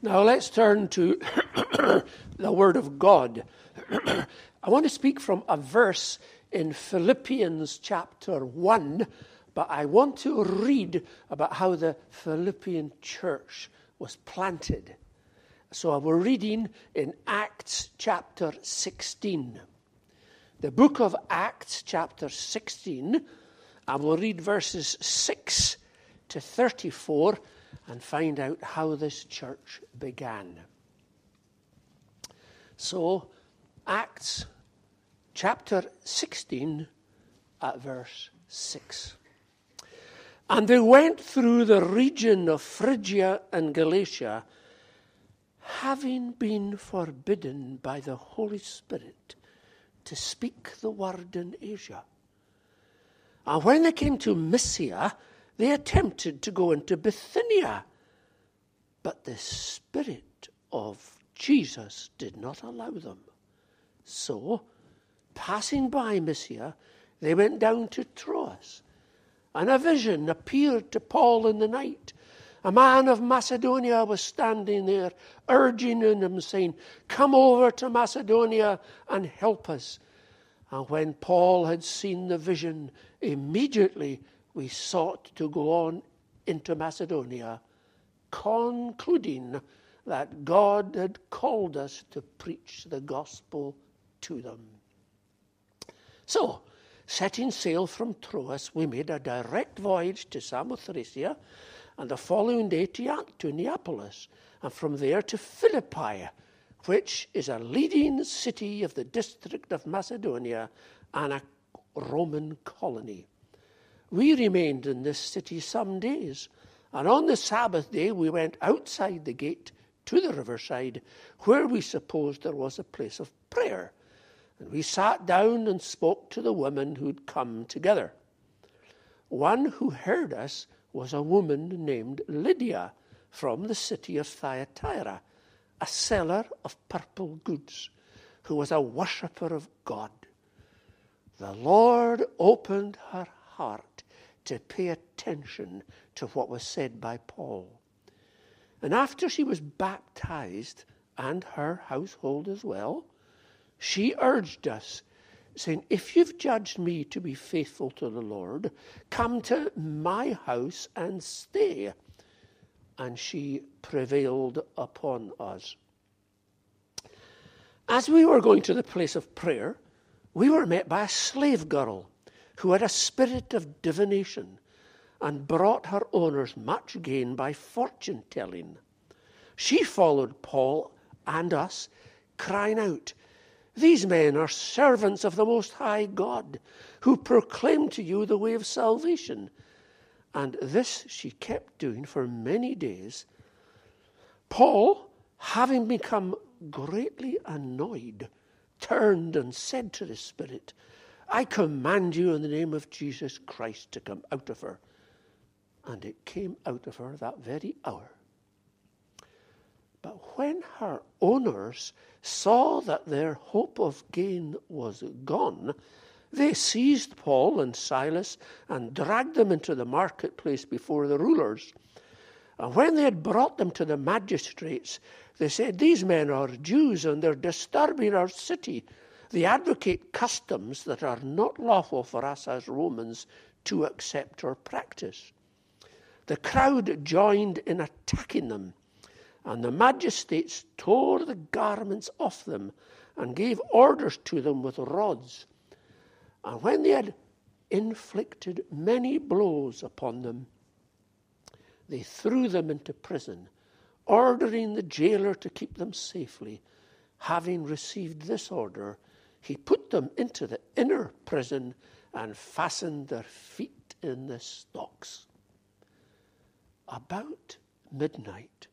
Now let's turn to the Word of God. I want to speak from a verse in Philippians chapter 1, but I want to read about how the Philippian church was planted. So we're reading in Acts chapter 16. The book of Acts, chapter 16, and we'll read verses 6 to 34 and find out how this church began. So, Acts chapter 16 at verse 6. And they went through the region of Phrygia and Galatia, having been forbidden by the Holy Spirit to speak the word in Asia. And when they came to Mysia, they attempted to go into Bithynia, but the Spirit of Jesus did not allow them. So, passing by Mysia, they went down to Troas. And a vision appeared to Paul in the night. A man of Macedonia was standing there, urging him, saying, Come over to Macedonia and help us. And when Paul had seen the vision, immediately we sought to go on into Macedonia, concluding that God had called us to preach the gospel to them. So, setting sail from Troas, we made a direct voyage to Samothracia, and the following day to, to Neapolis, and from there to Philippi, which is a leading city of the district of Macedonia and a Roman colony. We remained in this city some days, and on the Sabbath day we went outside the gate to the riverside, where we supposed there was a place of prayer. And we sat down and spoke to the women who'd come together. One who heard us was a woman named Lydia from the city of Thyatira, a seller of purple goods, who was a worshipper of God. The Lord opened her heart to pay attention to what was said by Paul. And after she was baptized, and her household as well, she urged us, saying, If you've judged me to be faithful to the Lord, come to my house and stay. And she prevailed upon us. As we were going to the place of prayer, we were met by a slave girl who had a spirit of divination and brought her owners much gain by fortune telling. She followed Paul and us, crying out, These men are servants of the Most High God, who proclaim to you the way of salvation. And this she kept doing for many days. Paul, having become greatly annoyed, turned and said to the Spirit, I command you in the name of Jesus Christ to come out of her. And it came out of her that very hour. But when her owners saw that their hope of gain was gone, they seized Paul and Silas and dragged them into the marketplace before the rulers. And when they had brought them to the magistrates, they said, These men are Jews and they're disturbing our city they advocate customs that are not lawful for us as Romans to accept or practice. The crowd joined in attacking them, and the magistrates tore the garments off them and gave orders to them with rods. And when they had inflicted many blows upon them, they threw them into prison, ordering the jailer to keep them safely. Having received this order, he put them into the inner prison and fastened their feet in the stocks. About midnight,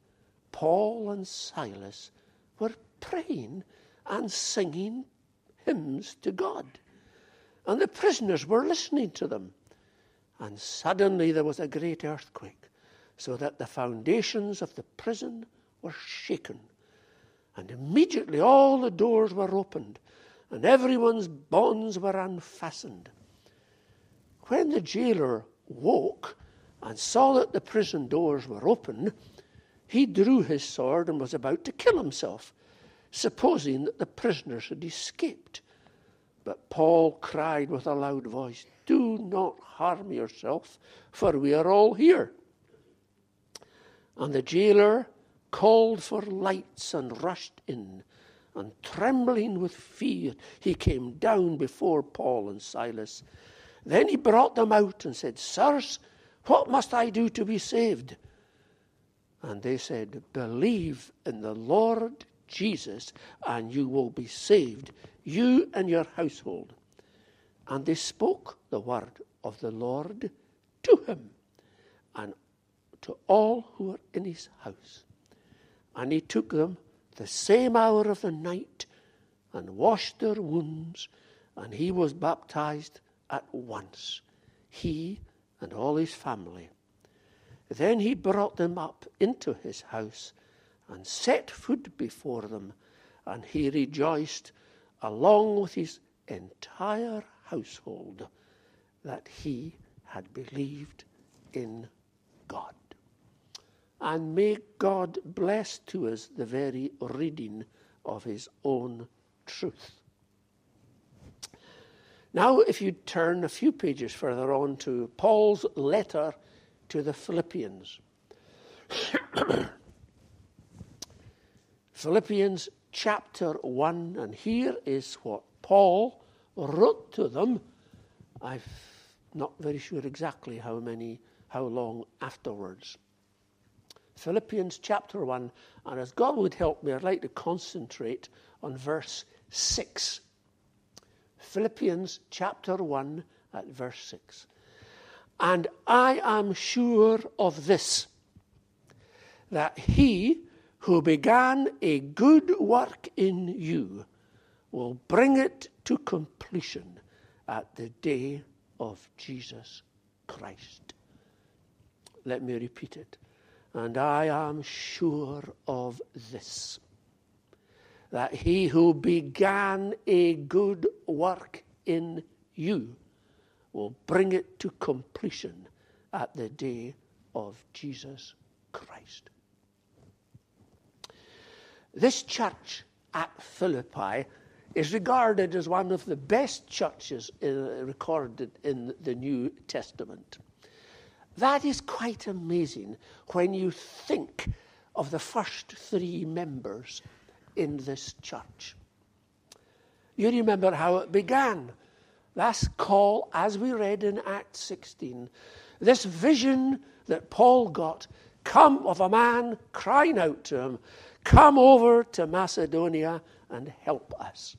Paul and Silas were praying and singing hymns to God. And the prisoners were listening to them. And suddenly there was a great earthquake, so that the foundations of the prison were shaken. And immediately all the doors were opened and everyone's bonds were unfastened. When the jailer woke and saw that the prison doors were open, he drew his sword and was about to kill himself, supposing that the prisoners had escaped. But Paul cried with a loud voice, Do not harm yourself, for we are all here. And the jailer called for lights and rushed in. And trembling with fear, he came down before Paul and Silas. Then he brought them out and said, Sirs, what must I do to be saved? And they said, Believe in the Lord Jesus, and you will be saved, you and your household. And they spoke the word of the Lord to him and to all who were in his house. And he took them the same hour of the night and washed their wounds, and he was baptized at once, he and all his family. Then he brought them up into his house and set food before them, and he rejoiced along with his entire household that he had believed in God. And may God bless to us the very reading of his own truth. Now, if you turn a few pages further on to Paul's letter to the Philippians. Philippians chapter 1, and here is what Paul wrote to them. I'm not very sure exactly how many, how long afterwards. Philippians chapter 1, and as God would help me, I'd like to concentrate on verse 6. Philippians chapter 1 at verse 6. And I am sure of this, that he who began a good work in you will bring it to completion at the day of Jesus Christ. Let me repeat it. And I am sure of this that he who began a good work in you will bring it to completion at the day of Jesus Christ. This church at Philippi is regarded as one of the best churches uh, recorded in the New Testament. That is quite amazing when you think of the first three members in this church. You remember how it began this call, as we read in Acts 16, this vision that Paul got, come of a man crying out to him, Come over to Macedonia and help us.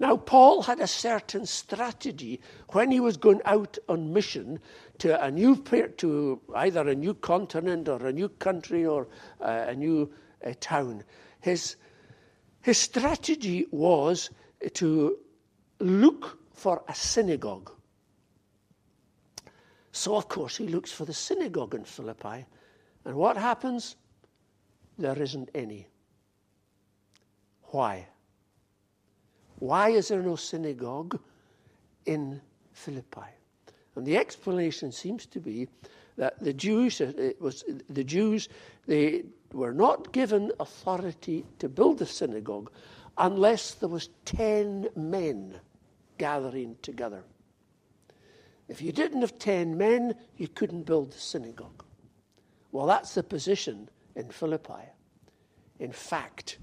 Now, Paul had a certain strategy when he was going out on mission to a new to either a new continent or a new country or uh, a new uh, town. His his strategy was to look for a synagogue. So, of course, he looks for the synagogue in Philippi. And what happens? There isn't any. Why? Why is there no synagogue in Philippi? And the explanation seems to be that the Jews, uh, it was the Jews, they were not given authority to build a synagogue unless there was ten men gathering together. If you didn't have 10 men, you couldn't build the synagogue. Well, that's the position in Philippi. In fact,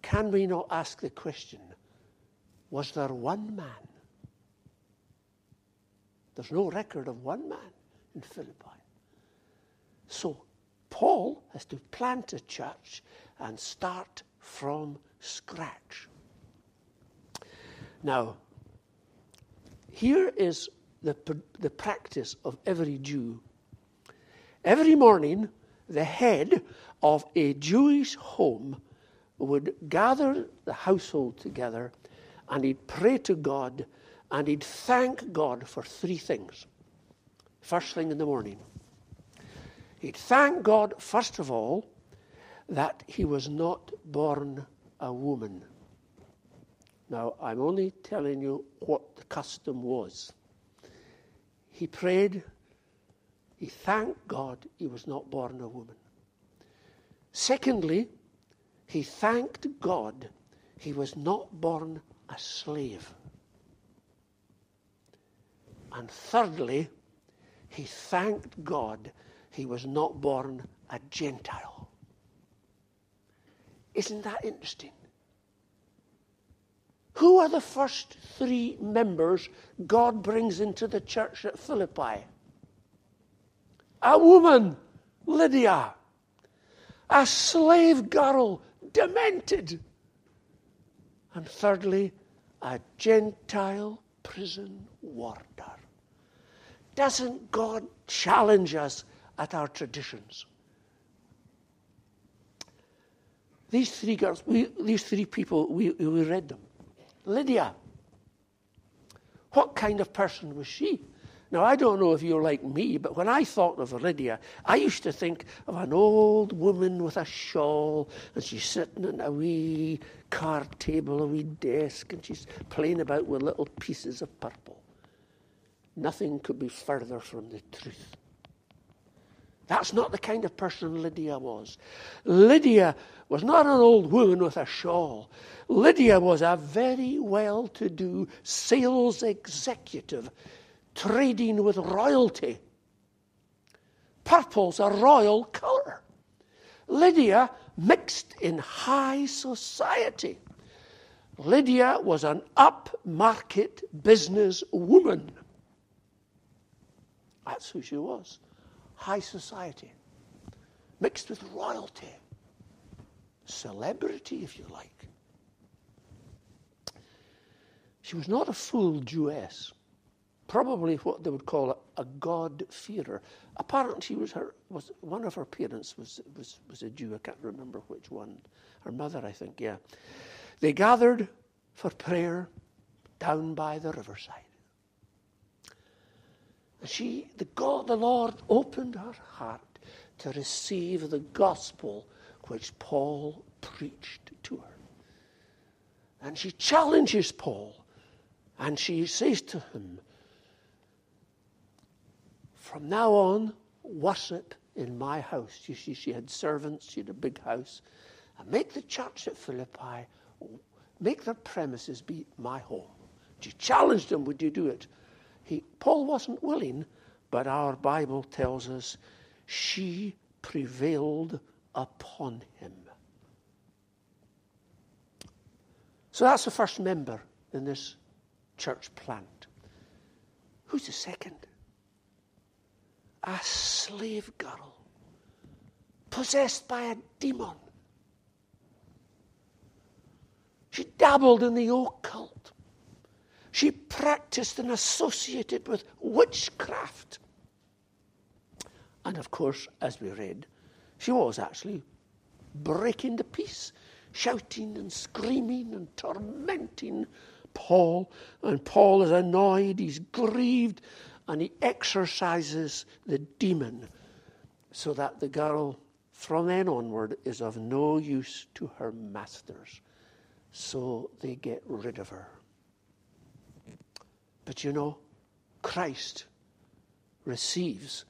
can we not ask the question was there one man? There's no record of one man in Philippi. So, Paul has to plant a church and start from scratch. Now, here is the, the practice of every Jew. Every morning, the head of a Jewish home would gather the household together and he'd pray to God and he'd thank God for three things. First thing in the morning, he'd thank God, first of all, that he was not born a woman. Now, I'm only telling you what the custom was. He prayed, he thanked God he was not born a woman. Secondly, he thanked God he was not born a slave. And thirdly, he thanked God he was not born a Gentile. Isn't that interesting? Who are the first three members God brings into the church at Philippi? A woman, Lydia. A slave girl, demented. And thirdly, a Gentile prison warder. Doesn't God challenge us at our traditions? These three girls, we, these three people, we, we read them. Lydia. What kind of person was she? Now, I don't know if you're like me, but when I thought of Lydia, I used to think of an old woman with a shawl, and she's sitting at a wee card table, a wee desk, and she's playing about with little pieces of purple. Nothing could be further from the truth. That's not the kind of person Lydia was. Lydia was not an old woman with a shawl. Lydia was a very well to do sales executive trading with royalty. Purple's a royal colour. Lydia mixed in high society. Lydia was an upmarket business woman. That's who she was. High society, mixed with royalty, celebrity, if you like. She was not a full Jewess, probably what they would call a, a God-fearer. Apparently, was her was one of her parents was, was was a Jew. I can't remember which one. Her mother, I think. Yeah, they gathered for prayer down by the riverside. And she, the God, the Lord, opened her heart to receive the gospel which Paul preached to her. And she challenges Paul and she says to him, From now on, worship in my house. You see, she had servants, she had a big house. And make the church at Philippi, make their premises be my home. She challenged him, Would you do it? He, Paul wasn't willing, but our Bible tells us she prevailed upon him. So that's the first member in this church plant. Who's the second? A slave girl possessed by a demon. She dabbled in the occult. She practiced and associated with witchcraft. And of course, as we read, she was actually breaking the peace, shouting and screaming and tormenting Paul. And Paul is annoyed, he's grieved, and he exorcises the demon so that the girl from then onward is of no use to her masters. So they get rid of her. But you know, Christ receives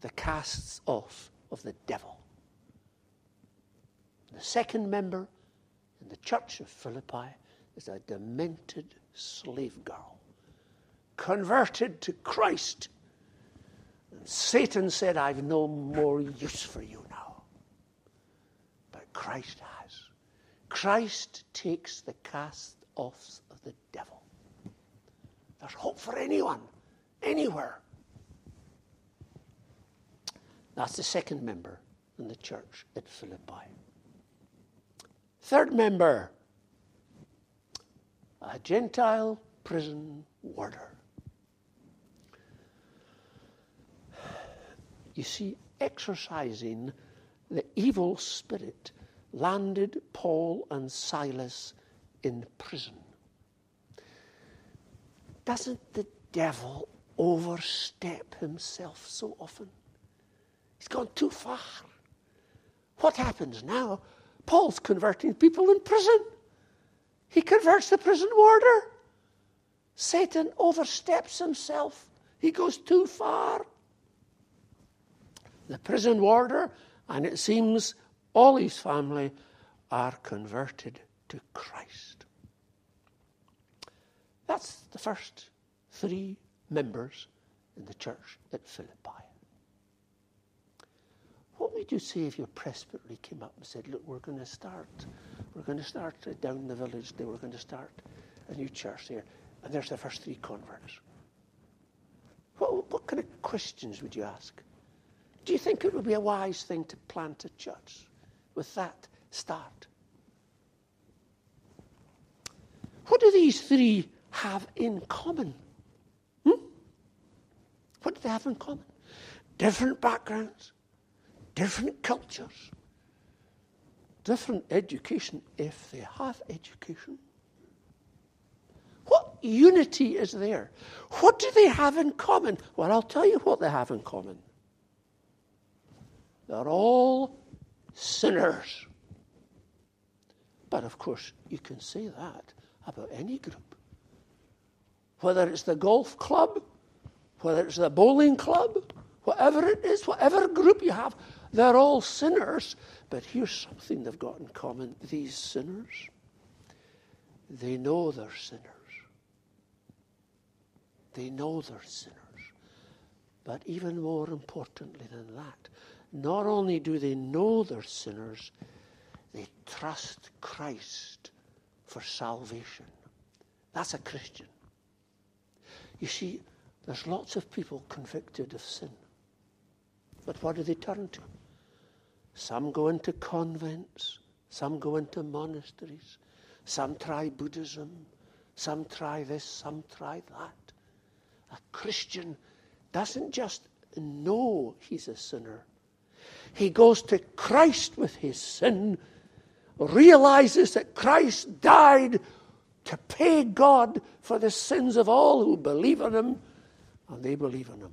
the casts off of the devil. The second member in the church of Philippi is a demented slave girl, converted to Christ. Satan said, I've no more use for you now. But Christ has. Christ takes the cast offs of the devil. There's hope for anyone, anywhere. That's the second member in the church at Philippi. Third member, a Gentile prison warder. You see, exorcising the evil spirit landed Paul and Silas in prison. Doesn't the devil overstep himself so often? He's gone too far. What happens now? Paul's converting people in prison. He converts the prison warder. Satan oversteps himself. He goes too far. The prison warder, and it seems all his family are converted to Christ. That's the first three members in the church at Philippi. What would you say if your presbytery came up and said, Look, we're going to start, we're going to start down the village there, we're going to start a new church there, and there's the first three converts? What, what kind of questions would you ask? Do you think it would be a wise thing to plant a church with that start? What do these three have in common? Hmm? What do they have in common? Different backgrounds, different cultures, different education, if they have education. What unity is there? What do they have in common? Well, I'll tell you what they have in common. They're all sinners. But of course, you can say that about any group. Whether it's the golf club, whether it's the bowling club, whatever it is, whatever group you have, they're all sinners, but here's something they've got in common these sinners, they know they're sinners. They know they're sinners. But even more importantly than that, not only do they know they're sinners, they trust Christ for salvation. That's a Christian. You see, there's lots of people convicted of sin. But what do they turn to? Some go into convents, some go into monasteries, some try Buddhism, some try this, some try that. A Christian doesn't just know he's a sinner, he goes to Christ with his sin, realizes that Christ died to pay God for the sins of all who believe in him, and they believe in him.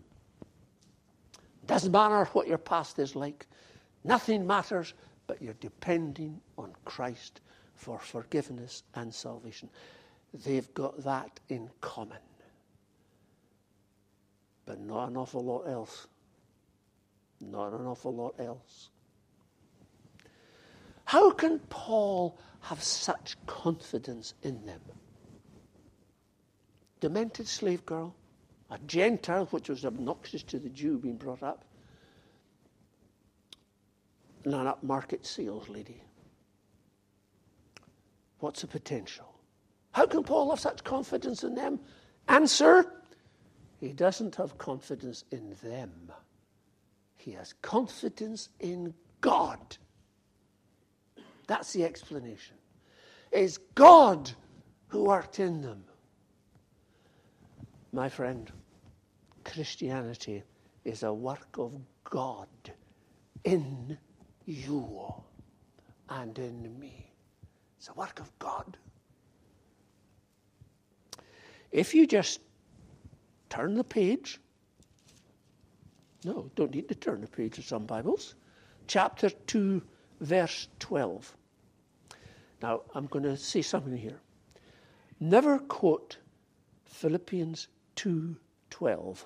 Doesn't matter what your past is like. Nothing matters, but you're depending on Christ for forgiveness and salvation. They've got that in common. But not an awful lot else. Not an awful lot else. How can Paul have such confidence in them? Demented slave girl, a Gentile, which was obnoxious to the Jew being brought up, an upmarket sales lady. What's the potential? How can Paul have such confidence in them? Answer He doesn't have confidence in them, he has confidence in God. That's the explanation. It's God who worked in them. My friend, Christianity is a work of God in you and in me. It's a work of God. If you just turn the page, no, don't need to turn the page of some Bibles, chapter 2, verse 12. Now, I'm going to say something here. Never quote Philippians 2:12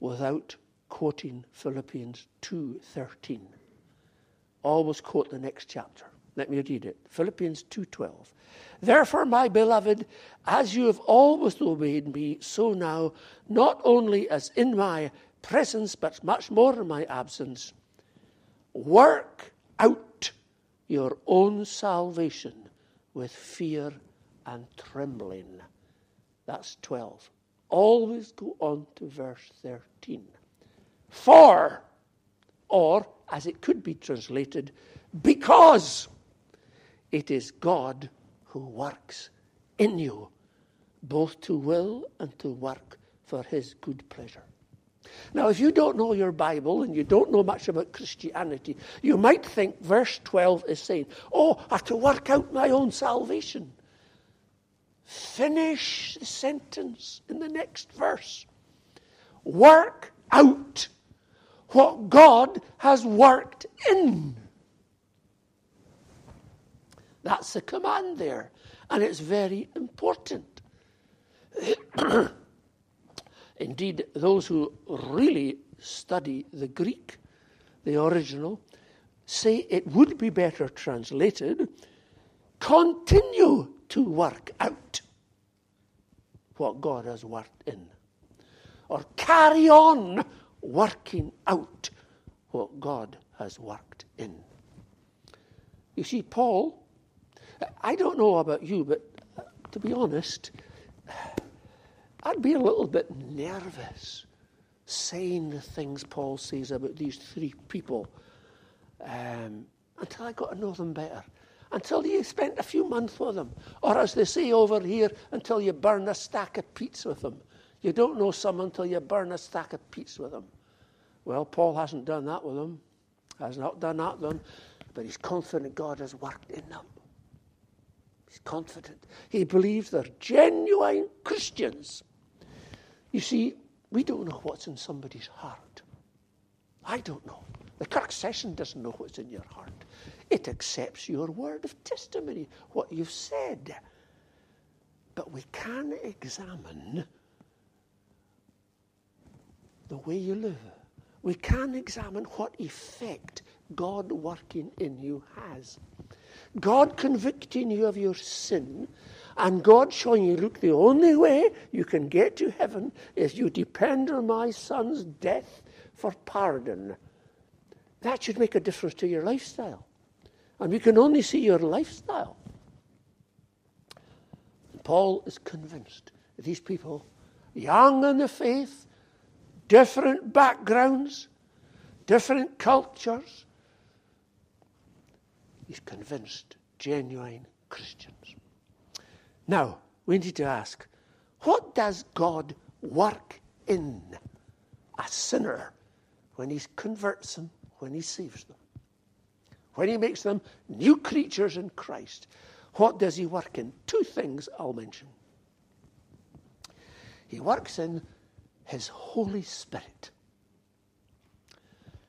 without quoting Philippians 2:13 always quote the next chapter. Let me read it. Philippians 2:12. Therefore, my beloved, as you have always obeyed me, so now, not only as in my presence, but much more in my absence, work out your own salvation with fear and trembling. That's 12. Always go on to verse 13. For, or as it could be translated, because it is God who works in you, both to will and to work for his good pleasure. Now, if you don't know your Bible and you don't know much about Christianity, you might think verse 12 is saying, Oh, I have to work out my own salvation. Finish the sentence in the next verse. Work out what God has worked in. That's the command there, and it's very important. Indeed, those who really study the Greek, the original, say it would be better translated continue to work out what God has worked in, or carry on working out what God has worked in. You see, Paul, I don't know about you, but to be honest, I'd be a little bit nervous saying the things Paul says about these three people um, until I got to know them better. Until you spent a few months with them. Or as they say over here, until you burn a stack of peats with them. You don't know someone until you burn a stack of peats with them. Well, Paul hasn't done that with them, has not done that with them, but he's confident God has worked in them. He's confident. He believes they're genuine Christians. You see, we don't know what's in somebody's heart. I don't know. The Kirk session doesn't know what's in your heart. It accepts your word of testimony, what you've said. But we can examine the way you live. We can examine what effect God working in you has. God convicting you of your sin and God showing you, look, the only way you can get to heaven is you depend on my son's death for pardon. That should make a difference to your lifestyle. And we can only see your lifestyle. Paul is convinced that these people, young in the faith, different backgrounds, different cultures, he's convinced genuine Christians. Now, we need to ask what does God work in a sinner when he converts them, when he saves them? When he makes them new creatures in Christ, what does he work in? Two things I'll mention. He works in his Holy Spirit.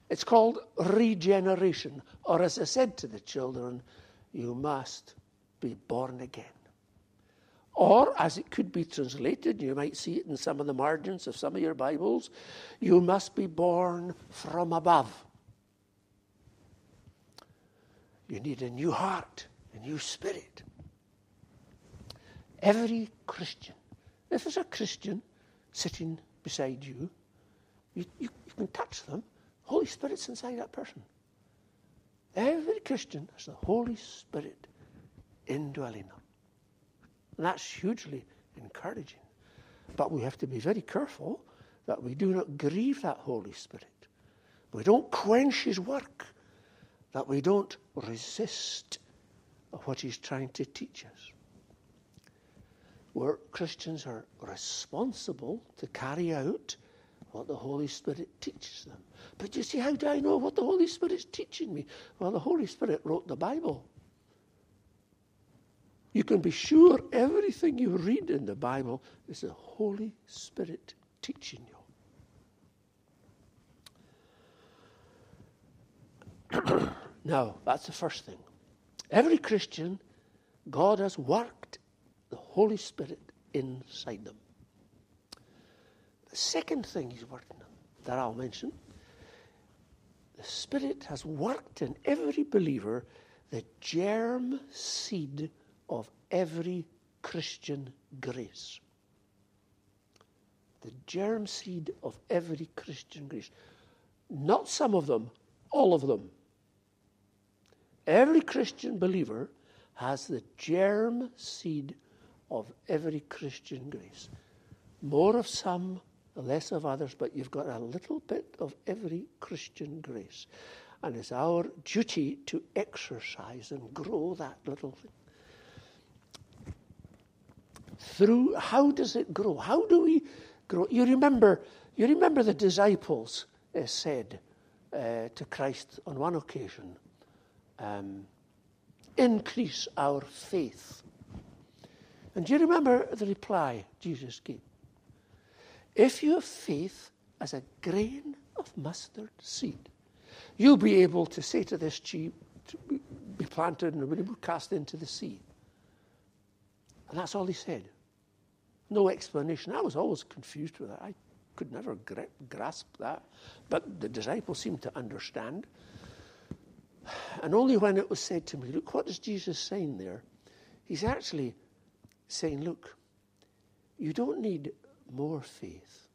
It's called regeneration, or as I said to the children, you must be born again. Or, as it could be translated, you might see it in some of the margins of some of your Bibles, you must be born from above. You need a new heart, a new spirit. Every Christian, if there's a Christian sitting beside you, you, you, you can touch them. Holy Spirit's inside that person. Every Christian has the Holy Spirit indwelling them. And that's hugely encouraging. But we have to be very careful that we do not grieve that Holy Spirit. We don't quench his work, that we don't resist what he's trying to teach us. Where Christians are responsible to carry out what the Holy Spirit teaches them. But you see, how do I know what the Holy Spirit's teaching me? Well, the Holy Spirit wrote the Bible. You can be sure everything you read in the Bible is the Holy Spirit teaching you. now, that's the first thing. Every Christian, God has worked the Holy Spirit inside them. The second thing He's working on that I'll mention the Spirit has worked in every believer the germ seed of every Christian grace. The germ seed of every Christian grace. Not some of them, all of them. Every Christian believer has the germ seed of every Christian grace. More of some, less of others, but you've got a little bit of every Christian grace. And it's our duty to exercise and grow that little thing through how does it grow? How do we grow? You remember, you remember the disciples uh, said uh, to Christ on one occasion, um, increase our faith. And do you remember the reply Jesus gave? If you have faith as a grain of mustard seed, you'll be able to say to this tree, be planted and be cast into the sea. And that's all he said. No explanation. I was always confused with that. I could never gra- grasp that. But the disciples seemed to understand. And only when it was said to me, look, what is Jesus saying there? He's actually saying, look, you don't need more faith.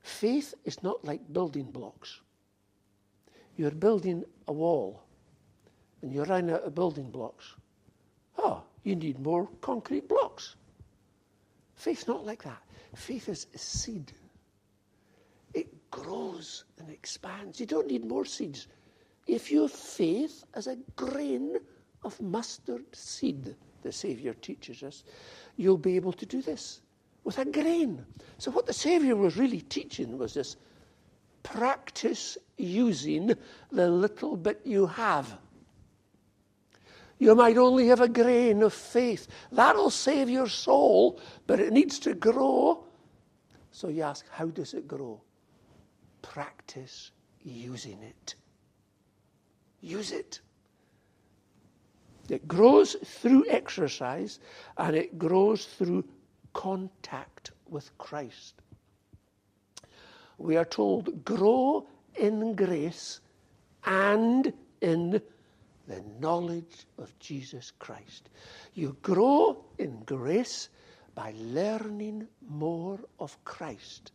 Faith is not like building blocks. You're building a wall and you run out of building blocks. Oh, you need more concrete blocks. Faith's not like that. Faith is a seed. It grows and expands. You don't need more seeds. If your faith is a grain of mustard seed, the Saviour teaches us, you'll be able to do this with a grain. So, what the Saviour was really teaching was this practice using the little bit you have. You might only have a grain of faith. That'll save your soul, but it needs to grow. So you ask, how does it grow? Practice using it. Use it. It grows through exercise and it grows through contact with Christ. We are told, grow in grace and in the knowledge of Jesus Christ. You grow in grace by learning more of Christ,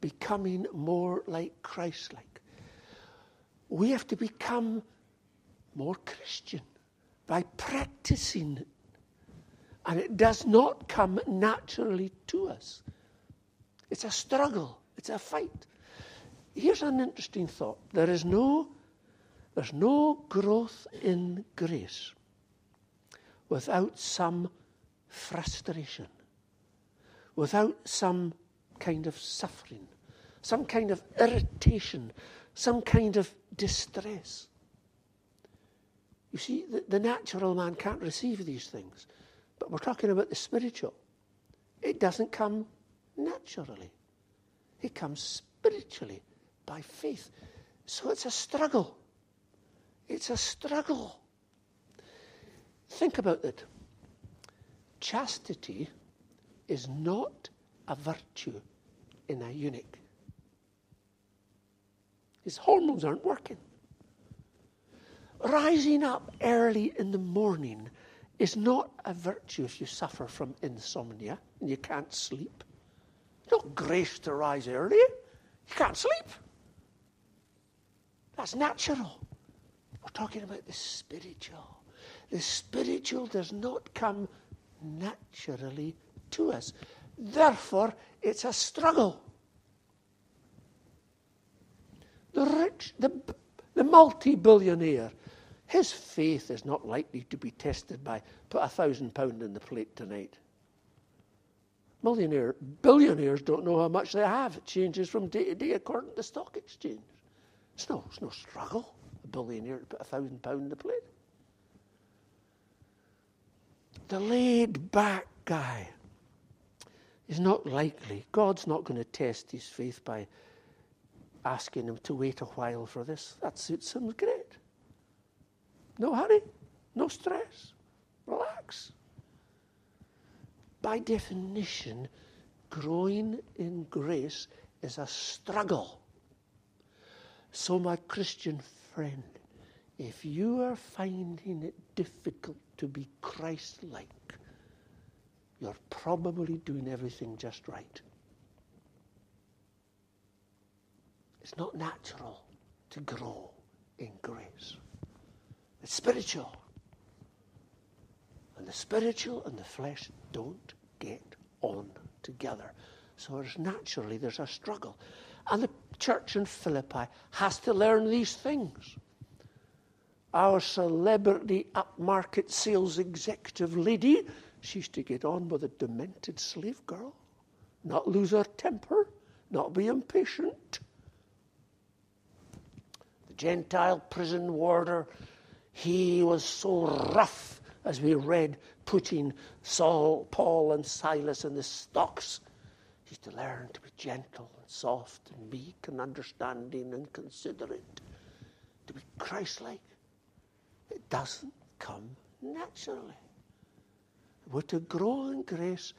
becoming more like Christ like. We have to become more Christian by practicing it. And it does not come naturally to us. It's a struggle, it's a fight. Here's an interesting thought there is no, there's no growth in grace without some frustration, without some kind of suffering, some kind of irritation, some kind of distress. You see, the, the natural man can't receive these things. But we're talking about the spiritual. It doesn't come naturally, it comes spiritually by faith. So it's a struggle. It's a struggle. Think about it. Chastity is not a virtue in a eunuch. His hormones aren't working. Rising up early in the morning is not a virtue if you suffer from insomnia and you can't sleep. Not grace to rise early. You can't sleep. That's natural. We're talking about the spiritual. The spiritual does not come naturally to us. Therefore, it's a struggle. The rich, the, the multi billionaire, his faith is not likely to be tested by put a thousand pound in the plate tonight. Millionaire, billionaires don't know how much they have. It changes from day to day according to the stock exchange. It's no, it's no struggle, billionaire to put a thousand pound in the plate. The laid back guy is not likely. God's not going to test his faith by asking him to wait a while for this. That suits him great. No hurry, no stress, relax. By definition, growing in grace is a struggle. So, my Christian friend, if you are finding it difficult to be Christ like, you're probably doing everything just right. It's not natural to grow in grace. It's spiritual. And the spiritual and the flesh don't get on together. So naturally there's a struggle. And the church in Philippi has to learn these things. Our celebrity upmarket sales executive lady, she's to get on with a demented slave girl, not lose her temper, not be impatient. The Gentile prison warder he was so rough, as we read, putting Saul, Paul, and Silas in the stocks. He's to learn to be gentle soft and meek and understanding and considerate, to be Christ like. It doesn't come naturally. We're to grow in grace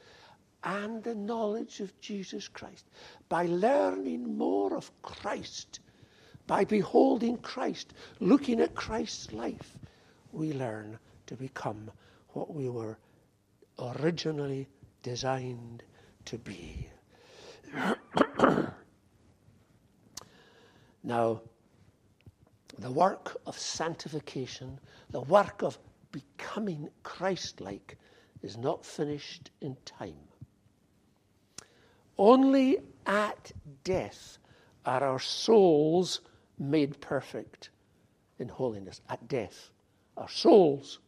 and the knowledge of Jesus Christ by learning more of Christ By beholding Christ, looking at Christ's life, we learn to become what we were originally designed to be. now, the work of sanctification, the work of becoming Christ like, is not finished in time. Only at death are our souls made perfect in holiness. At death. Our souls.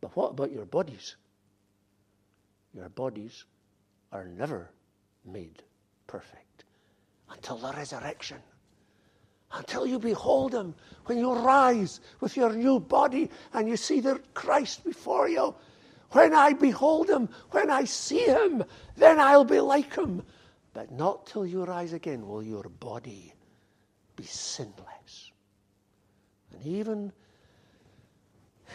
But what about your bodies? Your bodies are never made perfect until the resurrection. Until you behold him when you rise with your new body and you see the Christ before you. When I behold him, when I see him, then I'll be like him. But not till you rise again will your body be sinless. And even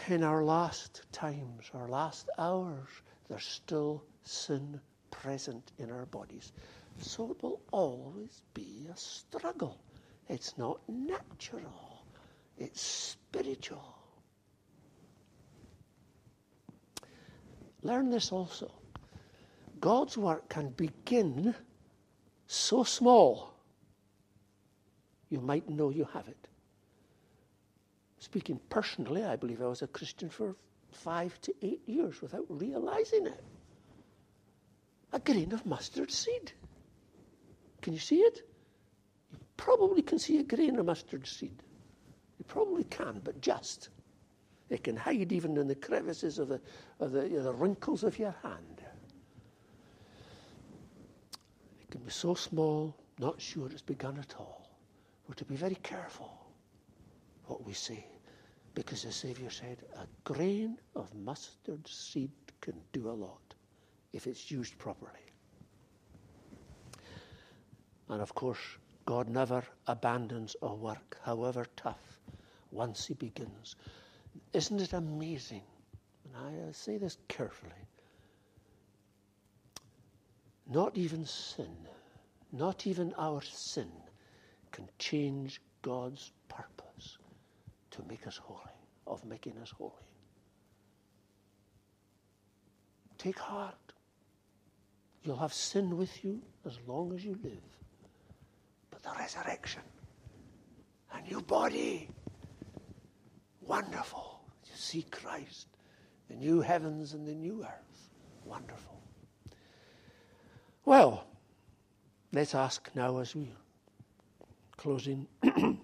in our last times, our last hours, there's still sin present in our bodies. So it will always be a struggle. It's not natural, it's spiritual. Learn this also. God's work can begin so small, you might know you have it. Speaking personally, I believe I was a Christian for five to eight years without realizing it. A grain of mustard seed. Can you see it? Probably can see a grain of mustard seed. You probably can, but just. It can hide even in the crevices of the, of the, you know, the wrinkles of your hand. It can be so small, not sure it's begun at all. We're to be very careful what we say. Because the Saviour said, a grain of mustard seed can do a lot if it's used properly. And of course, God never abandons a work, however tough, once He begins. Isn't it amazing? And I say this carefully. Not even sin, not even our sin, can change God's purpose to make us holy, of making us holy. Take heart. You'll have sin with you as long as you live. Resurrection, a new body, wonderful. You see Christ, the new heavens and the new earth. Wonderful. Well, let's ask now as we closing.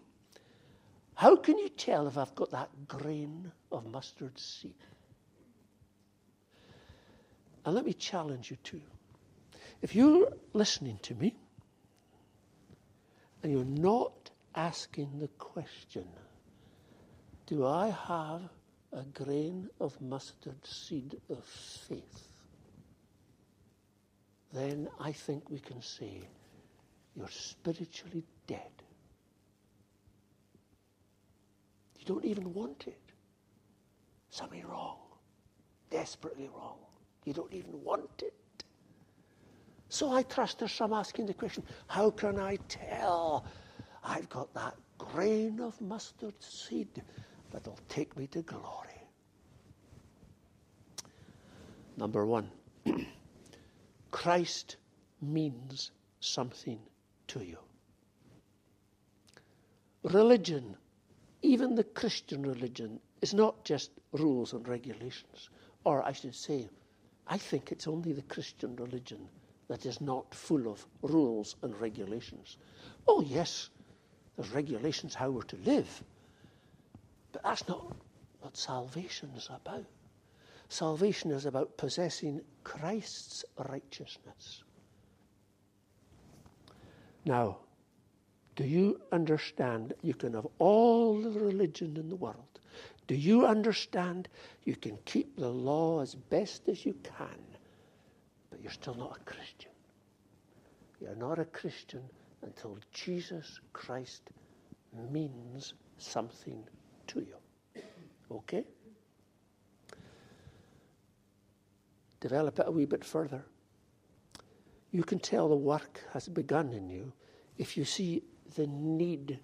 How can you tell if I've got that grain of mustard seed? And let me challenge you too. If you're listening to me and you're not asking the question, do I have a grain of mustard seed of faith? Then I think we can say you're spiritually dead. You don't even want it. Something wrong. Desperately wrong. You don't even want it. So I trust there's some asking the question how can I tell I've got that grain of mustard seed that'll take me to glory? Number one, Christ means something to you. Religion, even the Christian religion, is not just rules and regulations. Or I should say, I think it's only the Christian religion that is not full of rules and regulations. Oh, yes, there's regulations how we're to live. But that's not what salvation is about. Salvation is about possessing Christ's righteousness. Now, do you understand you can have all the religion in the world? Do you understand you can keep the law as best as you can, you're still not a Christian? You're not a Christian until Jesus Christ means something to you. Okay? Develop it a wee bit further. You can tell the work has begun in you if you see the need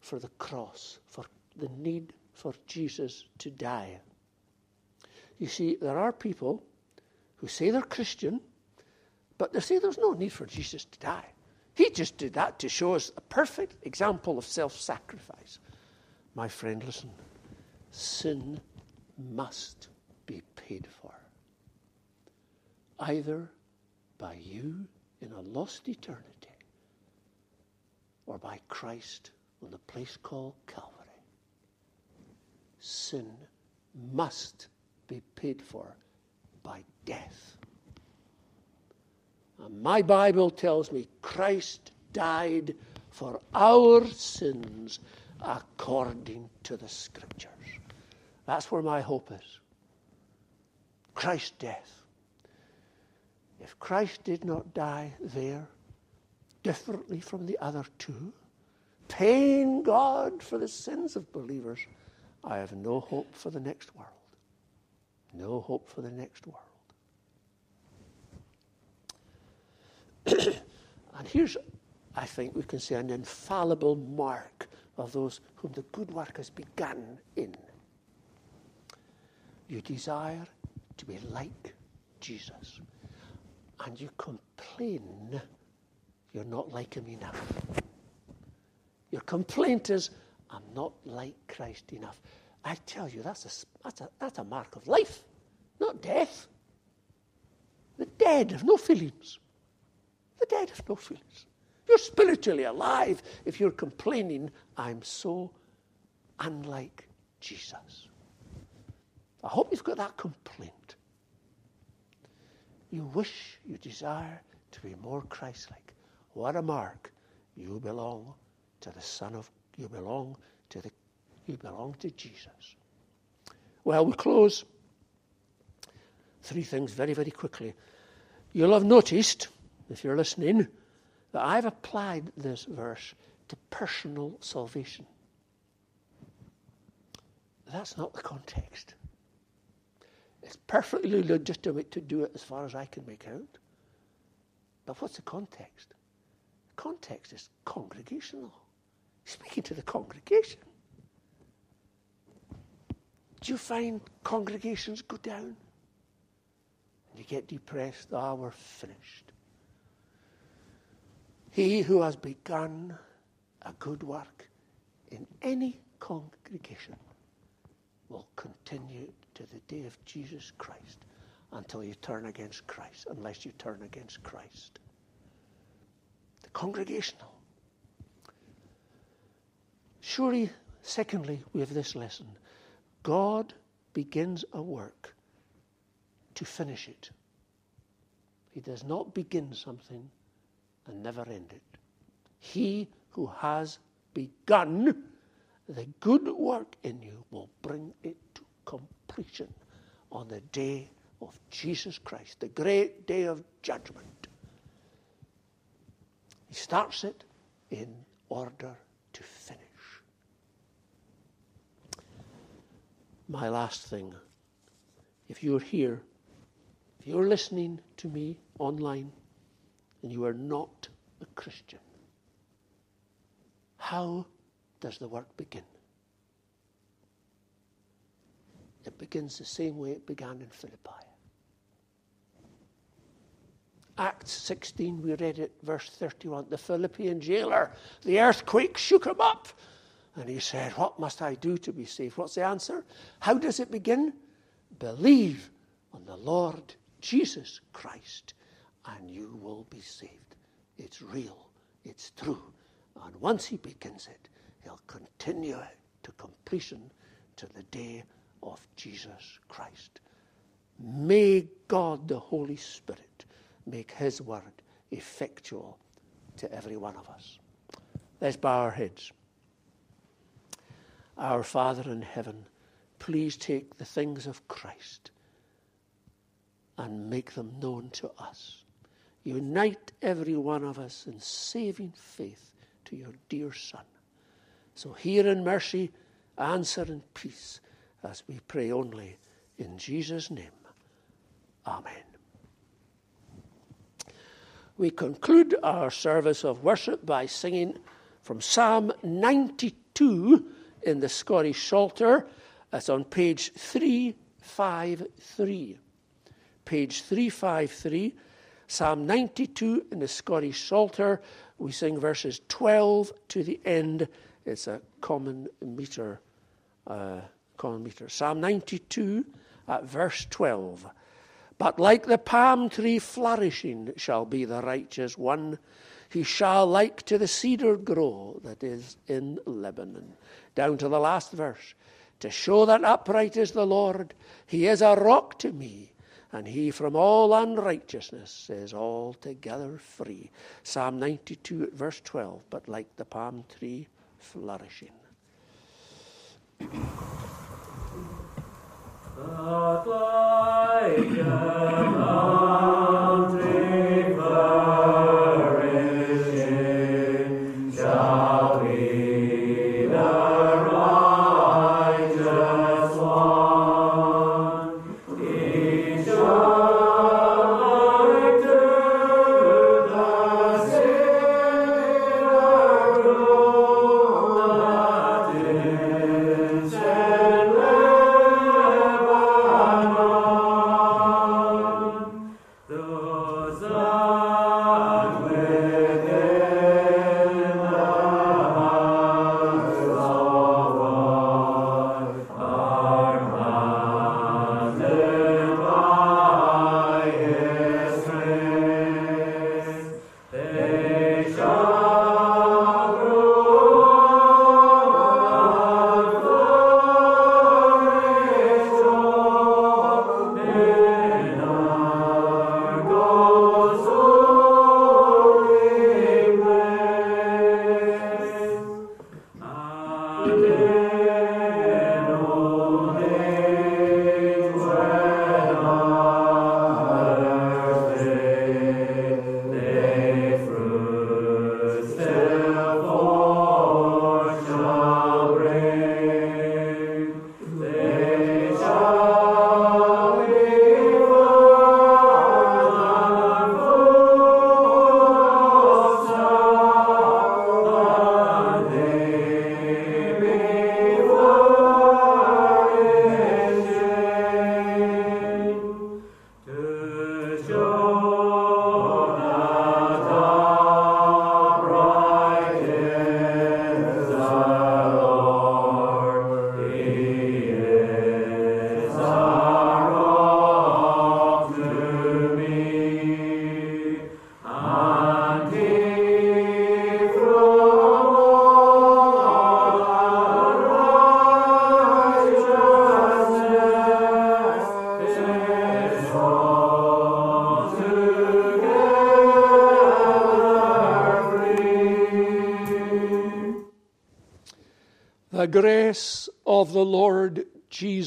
for the cross, for the need for Jesus to die. You see, there are people who say they're Christian, but they say there's no need for Jesus to die. He just did that to show us a perfect example of self sacrifice. My friend, listen sin must be paid for, either by you in a lost eternity or by Christ on the place called Calvary. Sin must be paid for by death. My Bible tells me Christ died for our sins according to the Scriptures. That's where my hope is. Christ's death. If Christ did not die there, differently from the other two, paying God for the sins of believers, I have no hope for the next world. No hope for the next world. and here's, I think, we can say an infallible mark of those whom the good work has begun in. You desire to be like Jesus, and you complain you're not like him enough. Your complaint is, I'm not like Christ enough. I tell you, that's a, that's a, that's a mark of life, not death. The dead have no feelings. The dead have no feelings. You're spiritually alive if you're complaining, I'm so unlike Jesus. I hope you've got that complaint. You wish, you desire to be more Christ like. What a mark. You belong to the Son of you belong to the you belong to Jesus. Well, we close. Three things very, very quickly. You'll have noticed, if you're listening, that I've applied this verse to personal salvation. That's not the context. It's perfectly legitimate to do it as far as I can make out. But what's the context? The context is congregational. Speaking to the congregation. Do you find congregations go down? And you get depressed, ah, we're finished. He who has begun a good work in any congregation will continue to the day of Jesus Christ until you turn against Christ, unless you turn against Christ. The congregational. Surely, secondly, we have this lesson God begins a work to finish it. He does not begin something and never ended. He who has begun the good work in you will bring it to completion on the day of Jesus Christ, the great day of judgment. He starts it in order to finish. My last thing if you're here, if you're listening to me online, and you are not a Christian, how does the work begin? It begins the same way it began in Philippi. Acts 16, we read it, verse 31. The Philippian jailer, the earthquake shook him up. And he said, What must I do to be saved? What's the answer? How does it begin? Believe on the Lord Jesus Christ, and you will be saved. It's real, it's true. And once he begins it, he'll continue it to completion to the day of Jesus Christ. May God, the Holy Spirit, make his word effectual to every one of us. Let's bow our heads. Our Father in heaven, please take the things of Christ and make them known to us. Unite every one of us in saving faith to your dear Son. So hear in mercy, answer in peace, as we pray only in Jesus' name. Amen. We conclude our service of worship by singing from Psalm 92. 92 in the Scottish Psalter. That's on page 353. Page 353, Psalm 92 in the Scottish Psalter. We sing verses 12 to the end. It's a common meter. Uh, common meter. Psalm 92 at verse 12. But like the palm tree flourishing shall be the righteous one. He shall like to the cedar grow that is in Lebanon. Down to the last verse. To show that upright is the Lord, he is a rock to me, and he from all unrighteousness is altogether free. Psalm 92, verse 12. But like the palm tree flourishing.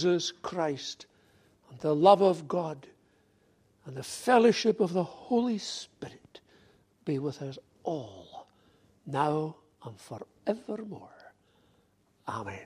Jesus Christ, and the love of God, and the fellowship of the Holy Spirit be with us all, now and forevermore. Amen.